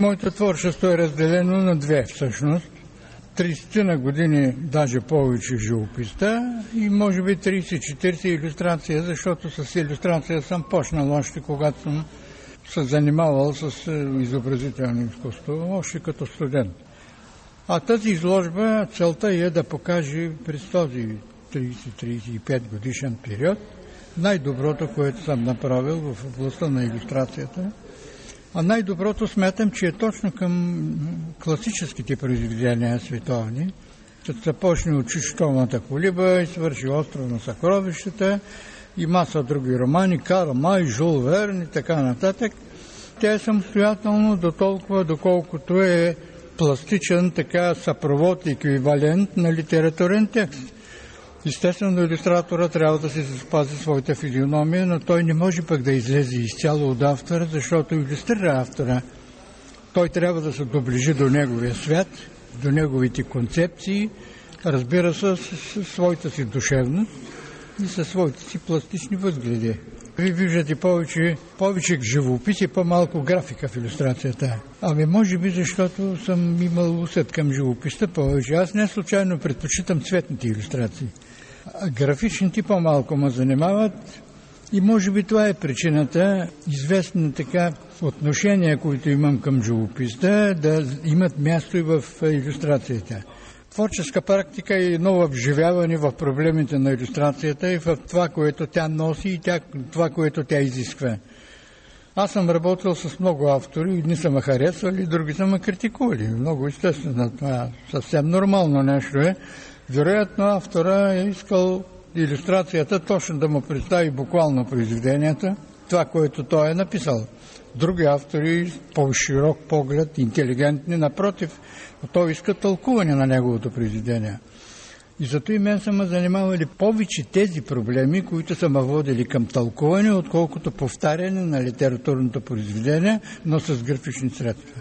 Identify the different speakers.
Speaker 1: Моето творчество е разделено на две всъщност. 30 на години, даже повече живописта и може би 30-40 иллюстрация, защото с иллюстрация съм почнал още когато съм се занимавал с е, изобразително изкуство, още като студент. А тази изложба, целта е да покаже през този 30-35 годишен период най-доброто, което съм направил в областта на иллюстрацията. А най-доброто смятам, че е точно към класическите произведения световни. Като се почне от Чичтовната колиба и свърши остров на съкровищата и маса други романи, Карл Май, Жул Верн и така нататък. Тя е самостоятелно до толкова, доколкото е пластичен така съпровод еквивалент на литературен текст. Естествено, иллюстратора трябва да се спази своята физиономия, но той не може пък да излезе изцяло от автора, защото иллюстрира автора. Той трябва да се доближи до неговия свят, до неговите концепции, разбира се, със своята си душевност и със своите си пластични възгледи. Вие виждате повече, повече живопис и по-малко графика в иллюстрацията. Ами може би защото съм имал усет към живописта повече. Аз не случайно предпочитам цветните иллюстрации. А графичните по-малко ме занимават и може би това е причината известни така отношения, които имам към живописта, да имат място и в иллюстрацията творческа практика и ново вживяване в проблемите на иллюстрацията и в това, което тя носи и тя, това, което тя изисква. Аз съм работил с много автори, едни са ме харесвали, други са ме критикували. Много естествено, това съвсем нормално нещо е. Вероятно автора е искал иллюстрацията точно да му представи буквално произведенията, това, което той е написал. Други автори, по-широк поглед, интелигентни, напротив, той иска тълкуване на неговото произведение. И зато и мен са занимавали повече тези проблеми, които са ме водили към тълкуване, отколкото повтаряне на литературното произведение, но с графични средства.